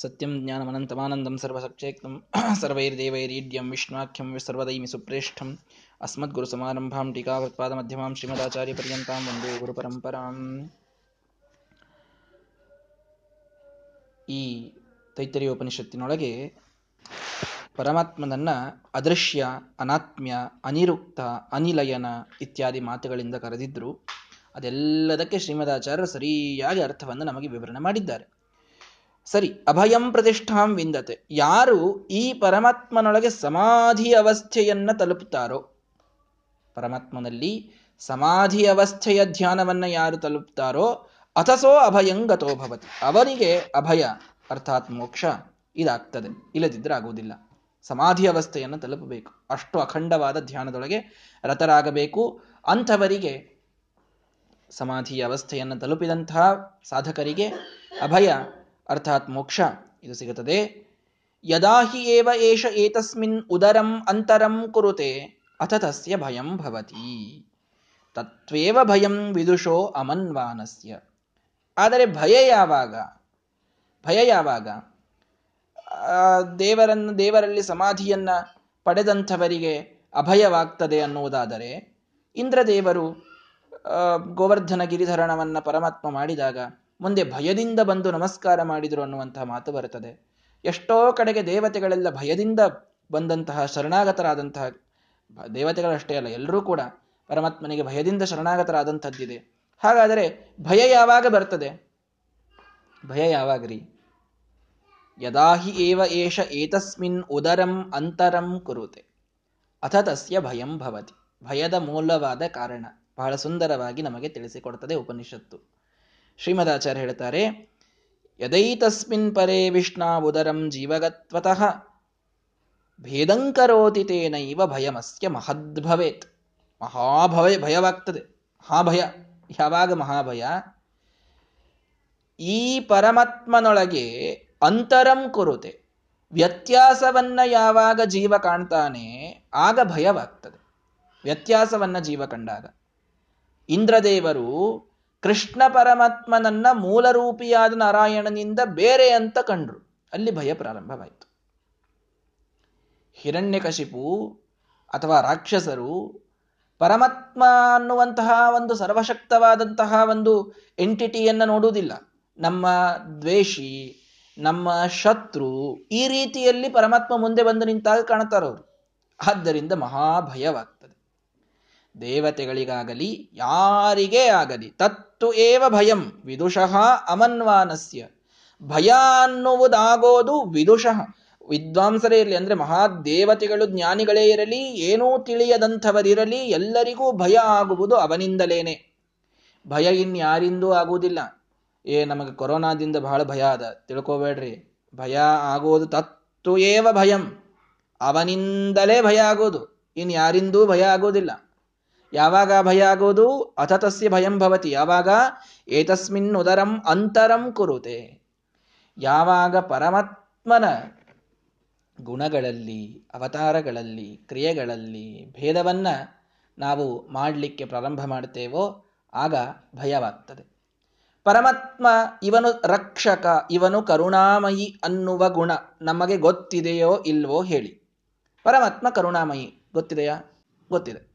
ಸತ್ಯಂ ಜ್ಞಾನಮನಂತಮಾನಂದಂ ಸರ್ವಸಕ್ಷೇಕ್ತಂ ಸರ್ವೈರ್ದೇವೈರೀಢ್ಯಂ ವಿಷ್ಣುವಾಖ್ಯಂ ಸರ್ವದೈಮಿ ಸುಪ್ರೇಷ್ಠಂ ಶ್ರೀಮದಾಚಾರ್ಯ ಟೀಕಾವತ್ಪಾದಮಧ್ಯಮಾಂ ಒಂದೇ ವಂದೇ ಗುರುಪರಂಪರಾಂ ಈ ತೈತರಿಯೋಪನಿಷತ್ತಿನೊಳಗೆ ಪರಮಾತ್ಮನನ್ನ ಅದೃಶ್ಯ, ಅನಾತ್ಮ್ಯ, ಅನಿರುಕ್ತ, ಅನಿಲಯನ ಇತ್ಯಾದಿ ಮಾತುಗಳಿಂದ ಕರೆದಿದ್ರು ಅದೆಲ್ಲದಕ್ಕೆ ಶ್ರೀಮದಾಚಾರ್ಯರು ಸರಿಯಾಗಿ ಅರ್ಥವನ್ನು ನಮಗೆ ವಿವರಣೆ ಮಾಡಿದ್ದಾರೆ. ಸರಿ, ಅಭಯಂ ಪ್ರತಿಷ್ಠಾಂ ವಿಂದತೆ. ಯಾರು ಈ ಪರಮಾತ್ಮನೊಳಗೆ ಸಮಾಧಿ ಅವಸ್ಥೆಯನ್ನ ತಲುಪುತ್ತಾರೋ ಪರಮಾತ್ಮನಲ್ಲಿ ಸಮಾಧಿ ಅವಸ್ಥೆಯ ಧ್ಯಾನವನ್ನ ಯಾರು ತಲುಪುತ್ತಾರೋ ಅಥಸೋ ಅಭಯಂಗತೋ ಭವತಿ. ಅವರಿಗೆ ಅಭಯ, ಅರ್ಥಾತ್ ಮೋಕ್ಷ, ಇದಾಗ್ತದೆ. ಇಲ್ಲದಿದ್ರೆ ಆಗುವುದಿಲ್ಲ. ಸಮಾಧಿ ಅವಸ್ಥೆಯನ್ನು ತಲುಪಬೇಕು. ಅಷ್ಟು ಅಖಂಡವಾದ ಧ್ಯಾನದೊಳಗೆ ರತರಾಗಬೇಕು ಅಂಥವರಿಗೆ ಸಮಾಧಿ ಅವಸ್ಥೆಯನ್ನು ತಲುಪಿದಂತಹ ಸಾಧಕರಿಗೆ ಅಭಯ ಅರ್ಥಾತ್ ಮೋಕ್ಷ, ಇದು ಸಿಗುತ್ತದೆ. ಯದಾಹಿ ಏವ ಏಷ ಏತಸ್ಮಿನ್ ಉದರಂ ಅಂತರಂ ಕುರುತೆ, ಅಥ ತಸ್ಯ ಭಯಂ ಭವತಿ. ತತ್ವೇವ ಭಯಂ ವಿದುಷೋ ಅಮನ್ವಾನಸ್ಯ. ಆದರೆ ಭಯ ಯಾವಾಗ? ಭಯ ಯಾವಾಗ? ದೇವರನ್ನು, ದೇವರಲ್ಲಿ ಸಮಾಧಿಯನ್ನ ಪಡೆದಂಥವರಿಗೆ ಅಭಯವಾಗ್ತದೆ ಅನ್ನುವುದಾದರೆ, ಇಂದ್ರದೇವರು ಗೋವರ್ಧನ ಗಿರಿಧರಣವನ್ನು ಪರಮಾತ್ಮ ಮಾಡಿದಾಗ ಮುಂದೆ ಭಯದಿಂದ ಬಂದು ನಮಸ್ಕಾರ ಮಾಡಿದರು ಅನ್ನುವಂತಹ ಮಾತು ಬರುತ್ತದೆ. ಎಷ್ಟೋ ಕಡೆಗೆ ದೇವತೆಗಳೆಲ್ಲ ಭಯದಿಂದ ಬಂದಂತಹ ಶರಣಾಗತರಾದಂತಹ ದೇವತೆಗಳಷ್ಟೇ ಅಲ್ಲ, ಎಲ್ಲರೂ ಕೂಡ ಪರಮಾತ್ಮನಿಗೆ ಭಯದಿಂದ ಶರಣಾಗತರಾದಂಥದ್ದಿದೆ. ಹಾಗಾದರೆ ಭಯ ಯಾವಾಗ ಬರ್ತದೆ? ಭಯ ಯಾವಾಗ್ರಿ? ಯದಾಹಿ ಏವ ಏಷ ಏತಸ್ಮಿನ್ ಉದರಂ ಅಂತರಂ ಕುರುತೆ. ಅಥ ತಸ್ಯ ಭಯಂ ಭವತಿ. ಭಯದ ಮೂಲವಾದ ಕಾರಣ ಬಹಳ ಸುಂದರವಾಗಿ ನಮಗೆ ತಿಳಿಸಿಕೊಡ್ತದೆ ಉಪನಿಷತ್ತು. ಶ್ರೀಮದಾಚಾರ್ಯ ಹೇಳ್ತಾರೆ ಯದೈತಸ್ಮಿನ್ ಪರೇ ಉದರಂ ಜೀವಗತ್ವತಃ, ಭೇದಂಕರೋತಿ ತೇನೈವ ಭಯಮಸ್ಯ ಮಹದ್ಭವೇತ್. ಮಹಾಭವೇ, ಭಯವಾಗ್ತದೆ. ಮಹಾಭಯ, ಯಾವಾಗ ಮಹಾಭಯ? ಈ ಪರಮಾತ್ಮನೊಳಗೆ ಅಂತರಂ ಕುರುತೆ. ವ್ಯತ್ಯಾಸವನ್ನ ಯಾವಾಗ ಜೀವ ಕಾಣ್ತಾನೆ, ಆಗ ಭಯವಾಗ್ತದೆ. ವ್ಯತ್ಯಾಸವನ್ನ ಜೀವ ಕಂಡಾಗ. ಇಂದ್ರದೇವರು ಕೃಷ್ಣ ಪರಮಾತ್ಮನನ್ನ ಮೂಲರೂಪಿಯಾದ ನಾರಾಯಣನಿಂದ ಬೇರೆ ಅಂತ ಕಂಡ್ರು. ಅಲ್ಲಿ ಭಯ ಪ್ರಾರಂಭವಾಯಿತು. ಹಿರಣ್ಯಕಶಿಪು ಅಥವಾ ರಾಕ್ಷಸರು ಪರಮಾತ್ಮ ಅನ್ನುವಂತಹ ಒಂದು ಸರ್ವಶಕ್ತವಾದಂತಹ ಒಂದು ಎಂಟಿಟಿಯನ್ನು ನೋಡುವುದಿಲ್ಲ. ನಮ್ಮ ದ್ವೇಷಿ, ನಮ್ಮ ಶತ್ರು ಈ ರೀತಿಯಲ್ಲಿ ಪರಮಾತ್ಮ ಮುಂದೆ ಬಂದು ನಿಂತಾಗ ಕಾಣುತ್ತಾರವರು ಆದ್ದರಿಂದ ಮಹಾಭಯವಾಗ್ತದೆ. ದೇವತೆಗಳಿಗಾಗಲಿ, ಯಾರಿಗೇ ಆಗಲಿ ತತ್ತು ಏವ ಭಯಂ ವಿದುಷಃ ಅಮನ್ವಾನಸ್ಯ. ಭಯ ಅನ್ನುವುದಾಗೋದು ವಿದುಷಃ. ವಿದ್ವಾಂಸರೇ ಇರಲಿ, ಅಂದ್ರೆ ಮಹಾದೇವತೆಗಳು, ಜ್ಞಾನಿಗಳೇ ಇರಲಿ, ಏನೂ ತಿಳಿಯದಂಥವರಿರಲಿ, ಎಲ್ಲರಿಗೂ ಭಯ ಆಗುವುದು ಅವನಿಂದಲೇನೆ. ಭಯ ಇನ್ಯಾರಿಂದೂ ಆಗುವುದಿಲ್ಲ. ಏ, ನಮಗೆ ಕೊರೋನಾದಿಂದ ಬಹಳ ಭಯ ಅದ. ತಿಳ್ಕೋಬೇಡ್ರಿ. ಭಯ ಆಗೋದು ತತ್ತು ಏವ ಭಯಂ. ಅವನಿಂದಲೇ ಭಯ ಆಗೋದು ಇನ್ಯಾರಿಂದೂ ಭಯ ಆಗೋದಿಲ್ಲ ಯಾವಾಗ ಭಯ ಆಗೋದು ಅಥತಸ್ಯ ಭಯಂ ಭವತಿ. ಯಾವಾಗ? ಏತಸ್ಮಿನ್ ಉದರಂ ಅಂತರಂ ಕುರುತೆ. ಯಾವಾಗ ಪರಮಾತ್ಮನ ಗುಣಗಳಲ್ಲಿ, ಅವತಾರಗಳಲ್ಲಿ, ಕ್ರಿಯೆಗಳಲ್ಲಿ ಭೇದವನ್ನ ನಾವು ಮಾಡಲಿಕ್ಕೆ ಪ್ರಾರಂಭ ಮಾಡ್ತೇವೋ, ಆಗ ಭಯವಾಗ್ತದೆ. ಪರಮಾತ್ಮ ಇವನು ರಕ್ಷಕ, ಇವನು ಕರುಣಾಮಯಿ ಅನ್ನುವ ಗುಣ ನಮಗೆ ಗೊತ್ತಿದೆಯೋ ಇಲ್ವೋ ಹೇಳಿ. ಪರಮಾತ್ಮ ಕರುಣಾಮಯಿ ಗೊತ್ತಿದೆಯಾ? ಗೊತ್ತಿದೆ.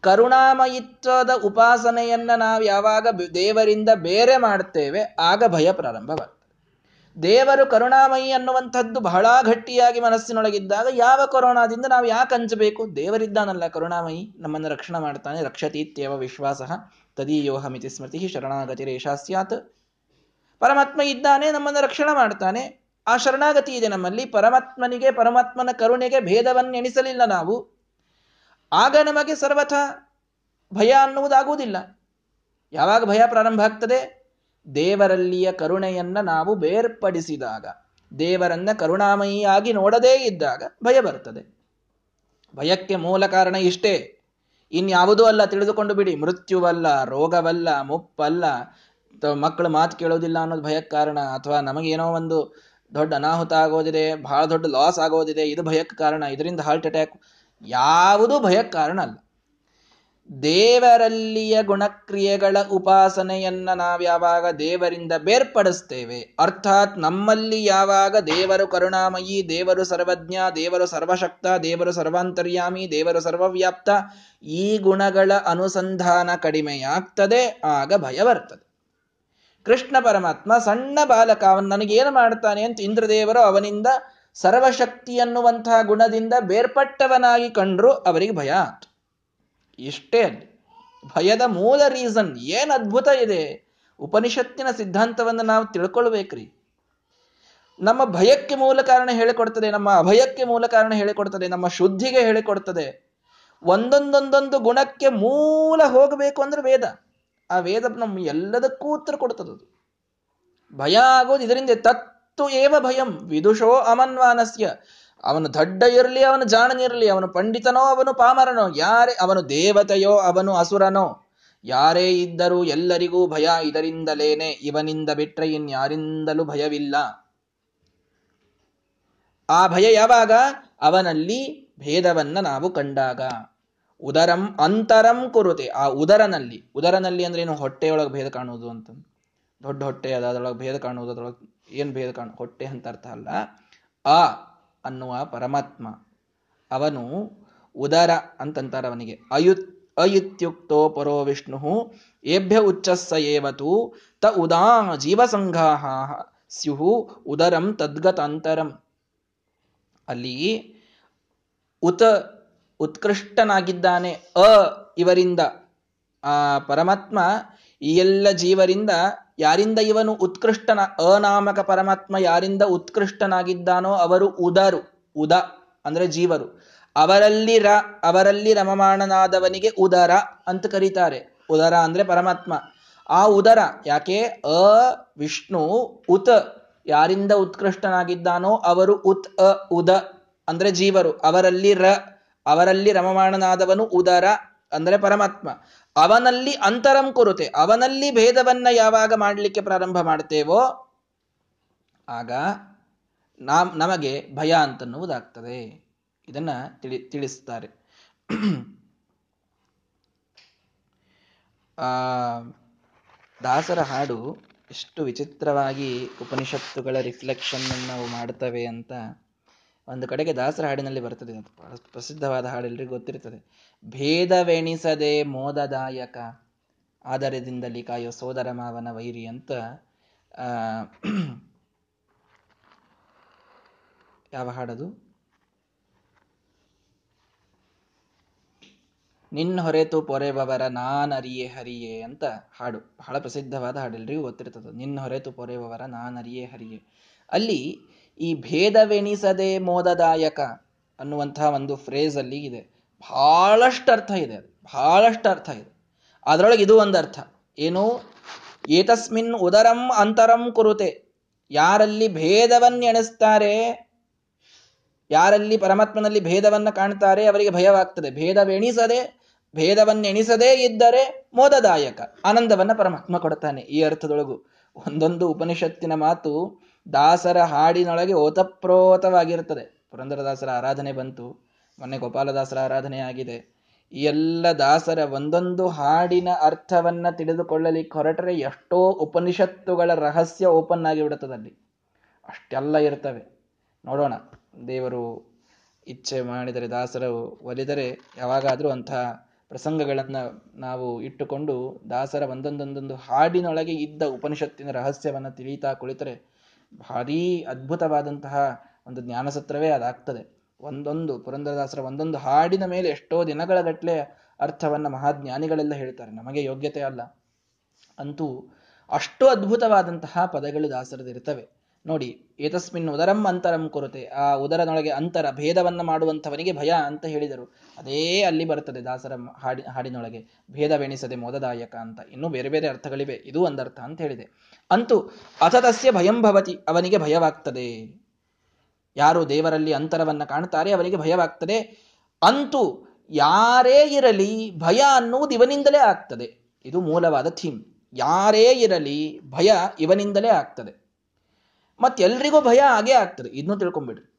ಕರುಣಾಮಯಿತ್ವದ ಉಪಾಸನೆಯನ್ನ ನಾವು ಯಾವಾಗ ದೇವರಿಂದ ಬೇರೆ ಮಾಡ್ತೇವೆ, ಆಗ ಭಯ ಪ್ರಾರಂಭವಾಗ್ತದೆ. ದೇವರು ಕರುಣಾಮಯಿ ಅನ್ನುವಂಥದ್ದು ಬಹಳ ಗಟ್ಟಿಯಾಗಿ ಮನಸ್ಸಿನೊಳಗಿದ್ದಾಗ ಯಾವ ಕೊರೋನಾದಿಂದ ನಾವು ಯಾಕೆ ಹಂಚಬೇಕು? ದೇವರಿದ್ದಾನಲ್ಲ ಕರುಣಾಮಯಿ, ನಮ್ಮನ್ನು ರಕ್ಷಣೆ ಮಾಡ್ತಾನೆ ರಕ್ಷತೀತ್ಯವ ವಿಶ್ವಾಸ ತದೀಯೋಹಮಿತಿ ಸ್ಮೃತಿ ಶರಣಾಗತಿ ರೇಷಾ ಸ್ಯಾತ್. ಪರಮಾತ್ಮ ಇದ್ದಾನೆ, ನಮ್ಮನ್ನು ರಕ್ಷಣೆ ಮಾಡ್ತಾನೆ. ಆ ಶರಣಾಗತಿ ಇದೆ ನಮ್ಮಲ್ಲಿ, ಪರಮಾತ್ಮನಿಗೆ, ಪರಮಾತ್ಮನ ಕರುಣೆಗೆ ಭೇದವನ್ನೆಣಿಸಲಿಲ್ಲ ನಾವು. ಆಗ ನಮಗೆ ಸರ್ವಥ ಭಯ ಅನ್ನುವುದಾಗುವುದಿಲ್ಲ. ಯಾವಾಗ ಭಯ ಪ್ರಾರಂಭ ಆಗ್ತದೆ? ದೇವರಲ್ಲಿಯ ಕರುಣೆಯನ್ನ ನಾವು ಬೇರ್ಪಡಿಸಿದಾಗ, ದೇವರನ್ನ ಕರುಣಾಮಯಿಯಾಗಿ ನೋಡದೇ ಇದ್ದಾಗ ಭಯ ಬರ್ತದೆ. ಭಯಕ್ಕೆ ಮೂಲ ಕಾರಣ ಇಷ್ಟೇ. ಇನ್ಯಾವುದೂ ಅಲ್ಲ, ತಿಳಿದುಕೊಂಡು ಬಿಡಿ. ಮೃತ್ಯುವಲ್ಲ, ರೋಗವಲ್ಲ, ಮುಪ್ಪಲ್ಲ ಮಕ್ಕಳು ಮಾತು ಕೇಳೋದಿಲ್ಲ ಅನ್ನೋದು ಭಯಕ್ಕೆ ಕಾರಣ. ಅಥವಾ ನಮಗೇನೋ ಒಂದು ದೊಡ್ಡ ಅನಾಹುತ ಆಗೋದಿದೆ, ಬಹಳ ದೊಡ್ಡ ಲಾಸ್ ಆಗೋದಿದೆ, ಇದು ಭಯಕ್ಕೆ ಕಾರಣ. ಇದರಿಂದ ಹಾರ್ಟ್ ಅಟ್ಯಾಕ್ ಯಾವುದೂ ಭಯಕ್ಕೆ ಕಾರಣ ಅಲ್ಲ. ದೇವರಲ್ಲಿಯ ಗುಣಕ್ರಿಯೆಗಳ ಉಪಾಸನೆಯನ್ನ ನಾವ್ಯಾವಾಗ ದೇವರಿಂದ ಬೇರ್ಪಡಿಸ್ತೇವೆ, ಅರ್ಥಾತ್ ನಮ್ಮಲ್ಲಿ ಯಾವಾಗ ದೇವರು ಕರುಣಾಮಯಿ, ದೇವರು ಸರ್ವಜ್ಞ, ದೇವರು ಸರ್ವಶಕ್ತ, ದೇವರು ಸರ್ವಾಂತರ್ಯಾಮಿ, ದೇವರು ಸರ್ವವ್ಯಾಪ್ತ, ಈ ಗುಣಗಳ ಅನುಸಂಧಾನ ಕಡಿಮೆಯಾಗ್ತದೆ, ಆಗ ಭಯ ಬರ್ತದೆ. ಕೃಷ್ಣ ಪರಮಾತ್ಮ ಸಣ್ಣ ಬಾಲಕ, ಅವನು ನನಗೇನು ಮಾಡ್ತಾನೆ ಅಂತ ಇಂದ್ರದೇವರು ಅವನಿಂದ ಸರ್ವಶಕ್ತಿ ಅನ್ನುವಂತಹ ಗುಣದಿಂದ ಬೇರ್ಪಟ್ಟವನಾಗಿ ಕಂಡ್ರು ಅವರಿಗೆ ಭಯ ಆಯ್ತು ಇಷ್ಟೇ ಭಯದ ಮೂಲ ರೀಸನ್ ಏನು ಅದ್ಭುತ ಇದೆ? ಉಪನಿಷತ್ತಿನ ಸಿದ್ಧಾಂತವನ್ನು ನಾವು ತಿಳ್ಕೊಳ್ಬೇಕ್ರಿ. ನಮ್ಮ ಭಯಕ್ಕೆ ಮೂಲ ಕಾರಣ ಹೇಳಿಕೊಡ್ತದೆ, ನಮ್ಮ ಅಭಯಕ್ಕೆ ಮೂಲ ಕಾರಣ ಹೇಳಿಕೊಡ್ತದೆ, ನಮ್ಮ ಶುದ್ಧಿಗೆ ಹೇಳಿಕೊಡ್ತದೆ. ಒಂದೊಂದೊಂದೊಂದು ಗುಣಕ್ಕೆ ಮೂಲ ಹೋಗಬೇಕು ಅಂದ್ರೆ ವೇದ. ಆ ವೇದ ನಮ್ಮ ಎಲ್ಲದಕ್ಕೂ ಉತ್ತರ ಕೊಡ್ತದದು. ಭಯ ಆಗೋದು ಇದರಿಂದ ತತ್ತು ಏವ ಭಯಂ ವಿದುಷೋ ಅಮನ್ವಾನಸ್ಯ. ಅವನು ದಡ್ಡ ಇರಲಿ, ಅವನು ಜಾಣನಿರಲಿ ಅವನು ಪಂಡಿತನೋ, ಅವನು ಪಾಮರನೋ, ಯಾರೇ, ಅವನು ದೇವತೆಯೋ, ಅವನು ಅಸುರನೋ. ಯಾರೇ ಇದ್ದರೂ ಎಲ್ಲರಿಗೂ ಭಯ ಇದರಿಂದಲೇನೆ, ಇವನಿಂದ ಬಿಟ್ರೆ ಇನ್ಯಾರಿಂದಲೂ ಭಯವಿಲ್ಲ. ಆ ಭಯ ಯಾವಾಗ? ಅವನಲ್ಲಿ ಭೇದವನ್ನ ನಾವು ಕಂಡಾಗ. ಉದರಂ ಅಂತರಂ ಕುರುತೆ. ಆ ಉದರನಲ್ಲಿ ಉದರನಲ್ಲಿ ಅಂದ್ರೆ ಏನು? ಹೊಟ್ಟೆಯೊಳಗೆ ಭೇದ ಕಾಣುವುದು ಅಂತ. ದೊಡ್ಡ ಹೊಟ್ಟೆ, ಅದರೊಳಗೆ ಭೇದ ಕಾಣುವುದು ಏನು ಭೇದ ಕಾಣ ಹೊಟ್ಟೆ ಅಂತ ಅರ್ಥ ಅಲ್ಲ. ಆ ಅನ್ನುವ ಪರಮಾತ್ಮ, ಅವನು ಉದರ ಅಂತಂತಾರೆ ಅವನಿಗೆ. ಅಯುತ್, ಅಯುತ್ಯುಕ್ತೋ ಪರೋ ವಿಷ್ಣು ಏಭ್ಯ ಉಚ್ಚಸ್ಸ ಏವತು ತ ಉದಾ ಜೀವಸಂಘಾಹ ಸ್ಯು ಉದರಂ ತದ್ಗತಾಂತರಂ. ಅಲ್ಲಿ ಉತ, ಉತ್ಕೃಷ್ಟನಾಗಿದ್ದಾನೆ ಅ ಇವರಿಂದ ಆ ಪರಮಾತ್ಮ ಈ ಎಲ್ಲ ಜೀವರಿಂದ ಯಾರಿಂದ ಇವನು ಉತ್ಕೃಷ್ಟನ, ಅನಾಮಕ ಪರಮಾತ್ಮ ಯಾರಿಂದ ಉತ್ಕೃಷ್ಟನಾಗಿದ್ದಾನೋ ಅವರು ಉದರು, ಉದ ಅಂದ್ರೆ ಜೀವರು. ಅವರಲ್ಲಿ ರ, ಅವರಲ್ಲಿ ರಮಮಾಣನಾದವನಿಗೆ ಉದರ ಅಂತ ಕರೀತಾರೆ. ಉದರ ಅಂದ್ರೆ ಪರಮಾತ್ಮ. ಆ ಉದರ ಯಾಕೆ? ಅ, ವಿಷ್ಣು, ಉತ್ ಯಾರಿಂದ ಉತ್ಕೃಷ್ಟನಾಗಿದ್ದಾನೋ ಅವರು ಉತ್, ಅ, ಉದ ಅಂದ್ರೆ ಜೀವರು. ಅವರಲ್ಲಿ ರ, ಅವರಲ್ಲಿ ರಮಮಾಣನಾದವನು ಉದರ ಅಂದ್ರೆ ಪರಮಾತ್ಮ. ಅವನಲ್ಲಿ ಅಂತರಂ ಕೊರುತೆ ಅವನಲ್ಲಿ ಭೇದವನ್ನ ಯಾವಾಗ ಮಾಡಲಿಕ್ಕೆ ಪ್ರಾರಂಭ ಮಾಡ್ತೇವೋ, ಆಗ ನಾಮ್, ನಮಗೆ ಭಯ ಅಂತನ್ನುವುದಾಗ್ತದೆ. ಇದನ್ನ ತಿಳಿ, ತಿಳಿಸ್ತಾರೆ. ದಾಸರ ಹಾಡು ಎಷ್ಟು ವಿಚಿತ್ರವಾಗಿ ಉಪನಿಷತ್ತುಗಳ ರಿಫ್ಲೆಕ್ಷನ್ ನಾವು ಮಾಡ್ತವೆ ಅಂತ ಒಂದು ಕಡೆಗೆ ದಾಸರ ಹಾಡಿನಲ್ಲಿ ಬರ್ತದೆ ಪ್ರಸಿದ್ಧವಾದ ಹಾಡು ಎಲ್ರಿಗೂ ಗೊತ್ತಿರ್ತದೆ ಭೇದವೆಣಿಸದೆ ಮೋದದಾಯಕ ಆದರದಿಂದಲಿ ಕಾಯೋ ಸೋದರ ಮಾವನ ವೈರಿ ಅಂತ ಯಾವ ಹಾಡದು? ನಿನ್ನ ಹೊರೆತು ಪೊರೆಬವರ ನಾನರಿಯೇ ಹರಿಯೇ ಅಂತ ಹಾಡು. ಬಹಳ ಪ್ರಸಿದ್ಧವಾದ ಹಾಡು ಎಲ್ರಿಗೂ ಗೊತ್ತಿರ್ತದೆ. ನಿನ್ನ ಹೊರೆತು ಪೊರೆಬವರ ನಾನರಿಯೇ ಹರಿಯೇ. ಅಲ್ಲಿ ಈ ಭೇದವೆನಿಸದೆ ಮೋದದಾಯಕ ಅನ್ನುವಂತಹ ಒಂದು ಫ್ರೇಸ್ ಅಲ್ಲಿ ಇದೆ. ಬಹಳಷ್ಟು ಅರ್ಥ ಇದೆ ಅದು. ಬಹಳಷ್ಟು ಅರ್ಥ ಇದೆ. ಅದರೊಳಗೆ ಇದು ಒಂದು ಅರ್ಥ. ಏನು? ಏತಸ್ಮಿನ್ ಉದರಂ ಅಂತರಂ ಕುರುತೆ. ಯಾರಲ್ಲಿ ಭೇದವನ್ನೆಣಿಸ್ತಾರೆ ಯಾರಲ್ಲಿ ಪರಮಾತ್ಮನಲ್ಲಿ ಭೇದವನ್ನು ಕಾಣ್ತಾರೆ ಅವರಿಗೆ ಭಯವಾಗ್ತದೆ. ಭೇದವೆಣಿಸದೆ ಭೇದವನ್ನೆಣಿಸದೇ ಇದ್ದರೆ ಮೋದದಾಯಕ. ಆನಂದವನ್ನ ಪರಮಾತ್ಮ ಕೊಡ್ತಾನೆ ಈ ಅರ್ಥದೊಳಗು. ಒಂದೊಂದು ಉಪನಿಷತ್ತಿನ ಮಾತು ದಾಸರ ಹಾಡಿನೊಳಗೆ ಓತಪ್ರೋತವಾಗಿರುತ್ತದೆ. ಪುರಂದರದಾಸರ ಆರಾಧನೆ ಬಂತು. ಮೊನ್ನೆ ಗೋಪಾಲದಾಸರ ಆರಾಧನೆ ಆಗಿದೆ. ಈ ಎಲ್ಲ ದಾಸರ ಒಂದೊಂದು ಹಾಡಿನ ಅರ್ಥವನ್ನ ತಿಳಿದುಕೊಳ್ಳಲಿಕ್ಕೆ ಹೊರಟರೆ ಎಷ್ಟೋ ಉಪನಿಷತ್ತುಗಳ ರಹಸ್ಯ ಓಪನ್ ಆಗಿ ಬಿಡುತ್ತದಲ್ಲಿ ಅಷ್ಟೆಲ್ಲ ಇರ್ತವೆ. ನೋಡೋಣ. ದೇವರು ಇಚ್ಛೆ ಮಾಡಿದರೆ, ದಾಸರು ಒಲಿದರೆ ಯಾವಾಗಾದರೂ ಅಂತಹ ಪ್ರಸಂಗಗಳನ್ನು ನಾವು ಇಟ್ಟುಕೊಂಡು ದಾಸರ ಒಂದೊಂದೊಂದೊಂದು ಹಾಡಿನೊಳಗೆ ಇದ್ದ ಉಪನಿಷತ್ತಿನ ರಹಸ್ಯವನ್ನು ತಿಳಿತಾ ಕುಳಿತರೆ ಭಾರೀ ಅದ್ಭುತವಾದಂತಹ ಒಂದು ಜ್ಞಾನಸತ್ರವೇ ಅದಾಗ್ತದೆ. ಒಂದೊಂದು ಪುರಂದರದಾಸರ ಒಂದೊಂದು ಹಾಡಿನ ಮೇಲೆ ಎಷ್ಟೋ ದಿನಗಳ ಗಟ್ಟಲೆ ಅರ್ಥವನ್ನ ಮಹಾಜ್ಞಾನಿಗಳೆಲ್ಲ ಹೇಳ್ತಾರೆ. ನಮಗೆ ಯೋಗ್ಯತೆ ಅಲ್ಲ. ಅಂತೂ ಅಷ್ಟು ಅದ್ಭುತವಾದಂತಹ ಪದಗಳು ದಾಸರದಿರ್ತವೆ. ನೋಡಿ, ಏತಸ್ಮಿನ್ ಉದರಂ ಅಂತರಂ ಕೊರತೆ, ಆ ಉದರನೊಳಗೆ ಅಂತರ ಭೇದವನ್ನ ಮಾಡುವಂಥವನಿಗೆ ಭಯ ಅಂತ ಹೇಳಿದರು. ಅದೇ ಅಲ್ಲಿ ಬರ್ತದೆ ದಾಸರ ಹಾಡಿ, ಹಾಡಿನೊಳಗೆ. ಭೇದವೆಣಿಸದೆ ಮೋದದಾಯಕ ಅಂತ. ಇನ್ನೂ ಬೇರೆ ಬೇರೆ ಅರ್ಥಗಳಿವೆ. ಇದು ಒಂದರ್ಥ ಅಂತ ಹೇಳಿದೆ. ಅಂತೂ ಅಥತಸ್ಯ ಭಯಂ ಭವತಿ, ಅವನಿಗೆ ಭಯವಾಗ್ತದೆ. ಯಾರು ದೇವರಲ್ಲಿ ಅಂತರವನ್ನು ಕಾಣ್ತಾರೆ ಅವನಿಗೆ ಭಯವಾಗ್ತದೆ. ಅಂತೂ ಯಾರೇ ಇರಲಿ ಭಯ ಅನ್ನುವುದು ಇವನಿಂದಲೇ ಆಗ್ತದೆ. ಇದು ಮೂಲವಾದ ಥೀಮ್. ಯಾರೇ ಇರಲಿ ಭಯ ಇವನಿಂದಲೇ ಆಗ್ತದೆ. ಎಲ್ರಿಗೂ ಭಯ ಆಗೇ ಆಗ್ತದೆ. ಇದನ್ನು ತಿಳ್ಕೊಂಬಿಡ್ರಿ.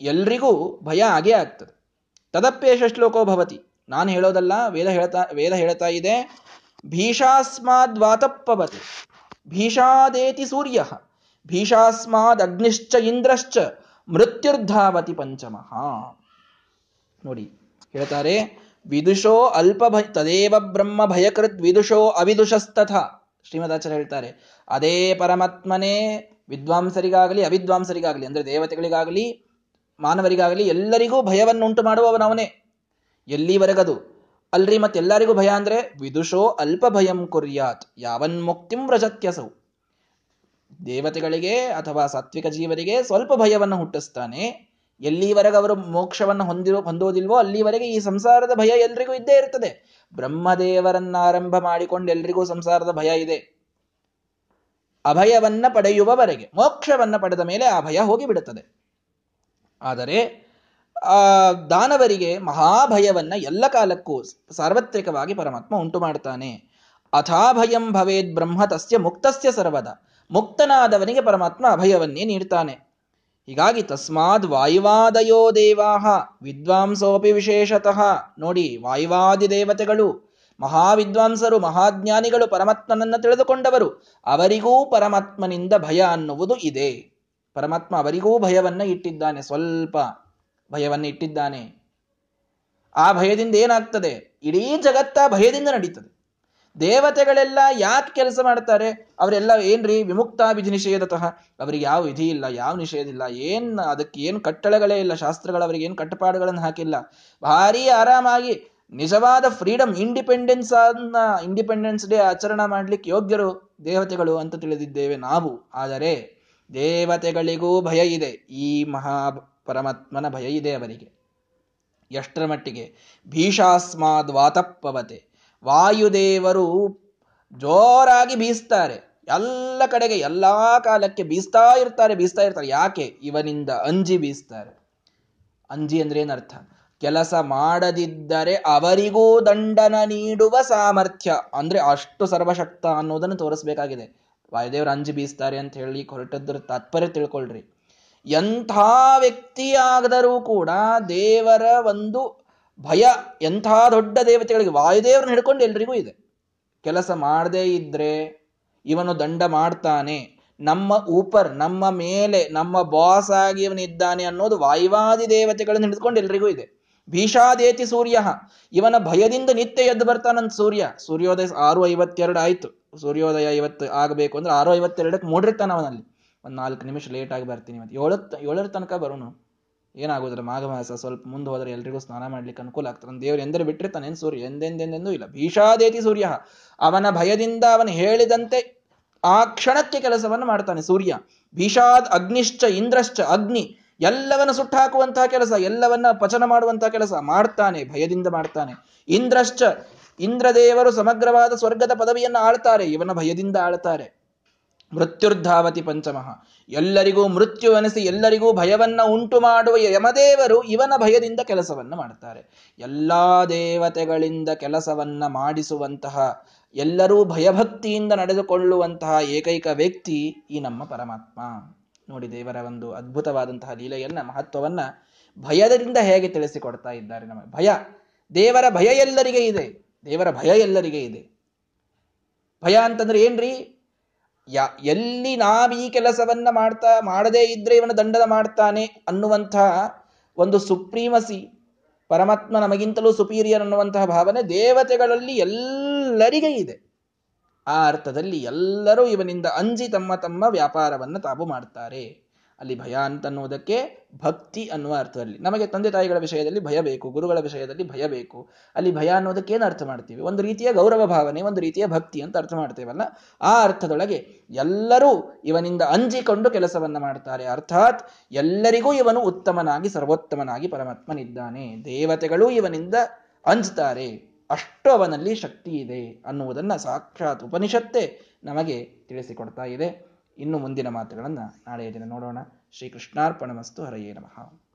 ಎಲ್ರಿಗೂ ಭಯ ಆಗೇ ಆಗ್ತದೆ. ತದಪ್ಪೇಶ ಶ್ಲೋಕೋ ಭವತಿ. ನಾನು ಹೇಳೋದಲ್ಲ, ವೇದ ಹೇಳ್ತಾ ವೇದ ಹೇಳ್ತಾ ಇದೆ ಭೀಷಾಸ್ಮಾದ್ವಾತಪ್ಪವತಿ ಭೀಷಾದೇತಿ ಸೂರ್ಯ ಭೀಷಾಸ್ಮಾದ್ ಅಗ್ನಿಶ್ಚ ಇಂದ್ರಶ್ಚ ಮೃತ್ಯುರ್ಧಾವತಿ ಪಂಚಮಃ ನೋಡಿ, ಹೇಳ್ತಾರೆ, ವಿದುಷೋ ಅಲ್ಪ ತದೇವ ಬ್ರಹ್ಮ ಭಯಕೃತ್ ವಿದುಷೋ ಅವಿದುಷಸ್ತಥ. ಶ್ರೀಮದಾಚಾರ್ಯ ಹೇಳ್ತಾರೆ, ಅದೇ ಪರಮಾತ್ಮನೇ ವಿದ್ವಾಂಸರಿಗಾಗಲಿ, ಅವಿದ್ವಾಂಸರಿಗಾಗಲಿ, ಅಂದ್ರೆ ದೇವತೆಗಳಿಗಾಗಲಿ, ಮಾನವರಿಗಾಗಲಿ ಎಲ್ಲರಿಗೂ ಭಯವನ್ನುಂಟು ಮಾಡುವವನವನೇ. ಎಲ್ಲಿವರೆಗದು ಅಲ್ರಿ, ಮತ್ತೆಲ್ಲರಿಗೂ ಭಯ ಅಂದ್ರೆ ವಿದುಷೋ ಅಲ್ಪ ಭಯಂ ಕುರ್ಯಾತ್, ಯಾವನ್ ಮುಕ್ತಿಂ ವ್ರಜತ್ಯಸೌ. ದೇವತೆಗಳಿಗೆ ಅಥವಾ ಸಾತ್ವಿಕ ಜೀವರಿಗೆ ಸ್ವಲ್ಪ ಭಯವನ್ನು ಹುಟ್ಟಿಸ್ತಾನೆ. ಎಲ್ಲಿವರೆಗೆ ಅವರು ಮೋಕ್ಷವನ್ನು ಹೊಂದಿರೋ ಹೊಂದುವುದಿಲ್ವೋ ಅಲ್ಲಿವರೆಗೆ ಈ ಸಂಸಾರದ ಭಯ ಎಲ್ರಿಗೂ ಇದ್ದೇ ಇರ್ತದೆ. ಬ್ರಹ್ಮದೇವರನ್ನ ಆರಂಭ ಮಾಡಿಕೊಂಡು ಎಲ್ರಿಗೂ ಸಂಸಾರದ ಭಯ ಇದೆ. ಅಭಯವನ್ನ ಪಡೆಯುವವರೆಗೆ, ಮೋಕ್ಷವನ್ನ ಪಡೆದ ಮೇಲೆ ಆ ಭಯ ಹೋಗಿ ಬಿಡುತ್ತದೆ ಆದರೆ ಆ, ದಾನವರಿಗೆ ಮಹಾಭಯವನ್ನ ಎಲ್ಲ ಕಾಲಕ್ಕೂ ಸಾರ್ವತ್ರಿಕವಾಗಿ ಪರಮಾತ್ಮ ಉಂಟು ಮಾಡ್ತಾನೆ ಅಥಾಭಯಂ ಭವೇದ್ ಬ್ರಹ್ಮ ತಸ್ಯ ಮುಕ್ತಸ್ಯ ಸರ್ವದ. ಮುಕ್ತನಾದವನಿಗೆ ಪರಮಾತ್ಮ ಅಭಯವನ್ನೇ ನೀಡ್ತಾನೆ. ಹೀಗಾಗಿ ತಸ್ಮಾದ್ ವಾಯುವಾದಯೋ ದೇವಾಹ, ವಿದ್ವಾಂಸೋಪಿ ವಿಶೇಷತಃ. ನೋಡಿ, ವಾಯುವಾದಿ ದೇವತೆಗಳು, ಮಹಾವಿದ್ವಾಂಸರು, ಮಹಾಜ್ಞಾನಿಗಳು ಪರಮಾತ್ಮನನ್ನ ತಿಳಿದುಕೊಂಡವರು, ಅವರಿಗೂ ಪರಮಾತ್ಮನಿಂದ ಭಯ ಅನ್ನುವುದು ಇದೆ. ಪರಮಾತ್ಮ ಅವರಿಗೂ ಭಯವನ್ನ ಇಟ್ಟಿದ್ದಾನೆ ಸ್ವಲ್ಪ. ಭಯವನ್ನ ಇಟ್ಟಿದ್ದಾನೆ. ಆ ಭಯದಿಂದ ಏನಾಗ್ತದೆ? ಇಡೀ ಜಗತ್ತ ಭಯದಿಂದ ನಡೀತದೆ. ದೇವತೆಗಳೆಲ್ಲ ಯಾಕೆ ಕೆಲಸ ಮಾಡ್ತಾರೆ? ಅವರೆಲ್ಲ ಏನ್ರಿ? ವಿಮುಕ್ತ ವಿಧಿ ನಿಷೇಧತಃ ಅವರಿಗೆ ಯಾವ ವಿಧಿ ಇಲ್ಲ, ಯಾವ ನಿಷೇಧ ಇಲ್ಲ, ಏನ್ ಅದಕ್ಕೆ ಏನು ಕಟ್ಟಳೆಗಳೇ ಇಲ್ಲ, ಶಾಸ್ತ್ರಗಳು ಅವರಿಗೆ ಏನು ಕಟ್ಟಪಾಡುಗಳನ್ನು ಹಾಕಿಲ್ಲ. ಭಾರಿ ಆರಾಮಾಗಿ ನಿಜವಾದ ಫ್ರೀಡಮ್ ಇಂಡಿಪೆಂಡೆನ್ಸ್ ಅನ್ನ ಇಂಡಿಪೆಂಡೆನ್ಸ್ ಡೇ ಆಚರಣೆ ಮಾಡ್ಲಿಕ್ಕೆ ಯೋಗ್ಯರು ದೇವತೆಗಳು ಅಂತ ತಿಳಿದಿದ್ದೇವೆ ನಾವು. ಆದರೆ ದೇವತೆಗಳಿಗೂ ಭಯ ಇದೆ. ಈ ಮಹಾ ಪರಮಾತ್ಮನ ಭಯ ಇದೆ ಅವರಿಗೆ ಎಷ್ಟರ ಮಟ್ಟಿಗೆ? ಭೀಷಾಸ್ಮಾದ್ ವಾತಪ್ಪವತೆ ವಾಯುದೇವರು ಜೋರಾಗಿ ಬೀಸ್ತಾರೆ. ಎಲ್ಲ ಕಡೆಗೆ ಎಲ್ಲ ಕಾಲಕ್ಕೆ ಬೀಸ್ತಾ ಇರ್ತಾರೆ ಬೀಸ್ತಾ ಇರ್ತಾರೆ. ಯಾಕೆ? ಇವನಿಂದ ಅಂಜಿ ಬೀಸ್ತಾರೆ. ಅಂಜಿ ಅಂದ್ರೆ ಏನರ್ಥ? ಕೆಲಸ ಮಾಡದಿದ್ದರೆ ಅವರಿಗೂ ದಂಡನ ನೀಡುವ ಸಾಮರ್ಥ್ಯ. ಅಂದ್ರೆ ಅಷ್ಟು ಸರ್ವಶಕ್ತ ಅನ್ನೋದನ್ನು ತೋರಿಸ್ಬೇಕಾಗಿದೆ. ವಾಯುದೇವರು ಅಂಜಿ ಬೀಸ್ತಾರೆ ಅಂತ ಹೇಳಿ ಹೊರಟದ್ರ ತಾತ್ಪರ್ಯ ತಿಳ್ಕೊಳ್ರಿ. ಎಂಥ ವ್ಯಕ್ತಿಯಾಗದರೂ ಕೂಡ ದೇವರ ಒಂದು ಭಯ, ಎಂಥ ದೊಡ್ಡ ದೇವತೆಗಳಿಗೆ ವಾಯುದೇವರನ್ನ ಹಿಡ್ಕೊಂಡು ಎಲ್ರಿಗೂ ಇದೆ. ಕೆಲಸ ಮಾಡದೇ ಇದ್ರೆ ಇವನು ದಂಡ ಮಾಡ್ತಾನೆ. ನಮ್ಮ ಊಪರ್ ನಮ್ಮ ಮೇಲೆ, ನಮ್ಮ ಬಾಸ್ ಆಗಿ ಇವನಿದ್ದಾನೆ ಅನ್ನೋದು ವಾಯುವಾದಿ ದೇವತೆಗಳನ್ನು ಹಿಡಿದುಕೊಂಡು ಎಲ್ರಿಗೂ ಇದೆ. ಭೀಷಾದೇತಿ ಸೂರ್ಯ. ಇವನ ಭಯದಿಂದ ನಿತ್ಯ ಎದ್ದು ಬರ್ತಾನಂತ ಸೂರ್ಯ. ಸೂರ್ಯೋದಯ ಆರು ಐವತ್ತೆರಡು ಆಯ್ತು. ಸೂರ್ಯೋದಯ ಇವತ್ತು ಆಗಬೇಕು ಅಂದ್ರೆ ಆರು ಐವತ್ತೆರಡಕ್ಕೆ ಮೂಡಿರ್ತಾನ ಅವನಲ್ಲಿ. ಒಂದು ನಾಲ್ಕು ನಿಮಿಷ ಲೇಟ್ ಆಗಿ ಬರ್ತೀನಿ ಮತ್ತೆ ಏಳತ್ತು ಏಳರ ತನಕ ಬರೋನು. ಏನಾಗೋದ್ರೆ ಮಾಘ ಮಾಸ ಸ್ವಲ್ಪ ಮುಂದೆ ಹೋದ್ರೆ ಎಲ್ರಿಗೂ ಸ್ನಾನ ಮಾಡ್ಲಿಕ್ಕೆ ಅನುಕೂಲ ಆಗ್ತದೆ. ದೇವ್ರು ಎಂದರೆ ಬಿಟ್ಟಿರ್ತಾನೆ ಸೂರ್ಯ? ಎಂದೆಂದೆಂದೆಂದೂ ಇಲ್ಲ. ಭೀಷಾದೇತಿ ಸೂರ್ಯ. ಅವನ ಭಯದಿಂದ ಅವನು ಹೇಳಿದಂತೆ ಆ ಕ್ಷಣಕ್ಕೆ ಕೆಲಸವನ್ನು ಮಾಡ್ತಾನೆ ಸೂರ್ಯ. ಭೀಷಾದ್ ಅಗ್ನಿಶ್ಚ, ಇಂದ್ರಶ್ಚ, ಅಗ್ನಿ ಎಲ್ಲವನ್ನ ಸುಟ್ಟಾಕುವಂತಹ ಕೆಲಸ, ಎಲ್ಲವನ್ನ ಪಚನ ಮಾಡುವಂತಹ ಕೆಲಸ ಮಾಡ್ತಾನೆ, ಭಯದಿಂದ ಮಾಡ್ತಾನೆ. ಇಂದ್ರಶ್ಚ, ಇಂದ್ರದೇವರು ಸಮಗ್ರವಾದ ಸ್ವರ್ಗದ ಪದವಿಯನ್ನು ಆಳ್ತಾರೆ. ಇವನ ಭಯದಿಂದ ಆಳ್ತಾರೆ. ಮೃತ್ಯುರ್ಧಾವತಿ ಪಂಚಮಃ. ಎಲ್ಲರಿಗೂ ಮೃತ್ಯು ಅನಿಸಿ ಎಲ್ಲರಿಗೂ ಭಯವನ್ನ ಉಂಟು ಮಾಡುವ ಯಮದೇವರು ಇವನ ಭಯದಿಂದ ಕೆಲಸವನ್ನು ಮಾಡ್ತಾರೆ. ಎಲ್ಲಾ ದೇವತೆಗಳಿಂದ ಕೆಲಸವನ್ನ ಮಾಡಿಸುವಂತಹ, ಎಲ್ಲರೂ ಭಯಭಕ್ತಿಯಿಂದ ನಡೆದುಕೊಳ್ಳುವಂತಹ ಏಕೈಕ ವ್ಯಕ್ತಿ ಈ ನಮ್ಮ ಪರಮಾತ್ಮ. ನೋಡಿ ದೇವರ ಒಂದು ಅದ್ಭುತವಾದಂತಹ ಲೀಲೆಯನ್ನ, ಮಹತ್ವವನ್ನ ಭಯದಿಂದ ಹೇಗೆ ತಿಳಿಸಿಕೊಡ್ತಾ ಇದ್ದಾರೆ ನಮಗೆ. ಭಯ, ದೇವರ ಭಯ ಎಲ್ಲರಿಗೆ ಇದೆ. ದೇವರ ಭಯ ಎಲ್ಲರಿಗೆ ಇದೆ. ಭಯ ಅಂತಂದ್ರೆ ಏನ್ರಿ? ಯಾ, ಎಲ್ಲಿ ನಾವೀ ಕೆಲಸವನ್ನ ಮಾಡ್ತಾ, ಮಾಡದೇ ಇದ್ರೆ ಇವನ ದಂಡನ ಮಾಡ್ತಾನೆ ಅನ್ನುವಂತಹ ಒಂದು ಸುಪ್ರೀಮಸಿ, ಪರಮಾತ್ಮ ನಮಗಿಂತಲೂ ಸುಪೀರಿಯರ್ ಅನ್ನುವಂತಹ ಭಾವನೆ ದೇವತೆಗಳಲ್ಲಿ ಎಲ್ಲರಿಗೆ ಇದೆ. ಆ ಅರ್ಥದಲ್ಲಿ ಎಲ್ಲರೂ ಇವನಿಂದ ಅಂಜಿ ತಮ್ಮ ತಮ್ಮ ವ್ಯಾಪಾರವನ್ನು ತಾವು ಮಾಡ್ತಾರೆ. ಅಲ್ಲಿ ಭಯ ಅಂತ ಅನ್ನೋದಕ್ಕೆ ಭಕ್ತಿ ಅನ್ನುವ ಅರ್ಥದಲ್ಲಿ. ನಮಗೆ ತಂದೆ ತಾಯಿಗಳ ವಿಷಯದಲ್ಲಿ ಭಯ ಬೇಕು, ಗುರುಗಳ ವಿಷಯದಲ್ಲಿ ಭಯ ಬೇಕು. ಅಲ್ಲಿ ಭಯ ಅನ್ನೋದಕ್ಕೆ ಏನು ಅರ್ಥ ಮಾಡ್ತೀವಿ? ಒಂದು ರೀತಿಯ ಗೌರವ ಭಾವನೆ, ಒಂದು ರೀತಿಯ ಭಕ್ತಿ ಅಂತ ಅರ್ಥ ಮಾಡ್ತೇವಲ್ಲ? ಆ ಅರ್ಥದೊಳಗೆ ಎಲ್ಲರೂ ಇವನಿಂದ ಅಂಜಿಕೊಂಡು ಕೆಲಸವನ್ನ ಮಾಡ್ತಾರೆ. ಅರ್ಥಾತ್ ಎಲ್ಲರಿಗೂ ಇವನು ಉತ್ತಮನಾಗಿ, ಸರ್ವೋತ್ತಮನಾಗಿ ಪರಮಾತ್ಮನಿದ್ದಾನೆ. ದೇವತೆಗಳು ಇವನಿಂದ ಅಂಜ್ತಾರೆ ಅಷ್ಟು ಅವನಲ್ಲಿ ಶಕ್ತಿ ಇದೆ ಅನ್ನುವುದನ್ನು ಸಾಕ್ಷಾತ್ ಉಪನಿಷತ್ತೇ ನಮಗೆ ತಿಳಿಸಿಕೊಡ್ತಾ ಇದೆ. ಇನ್ನು ಮುಂದಿನ ಮಾತುಗಳನ್ನು ನಾಳೆಯ ದಿನ ನೋಡೋಣ. ಶ್ರೀ ಕೃಷ್ಣಾರ್ಪಣ ಮಸ್ತು ಹರಯೇ ನಮಃ.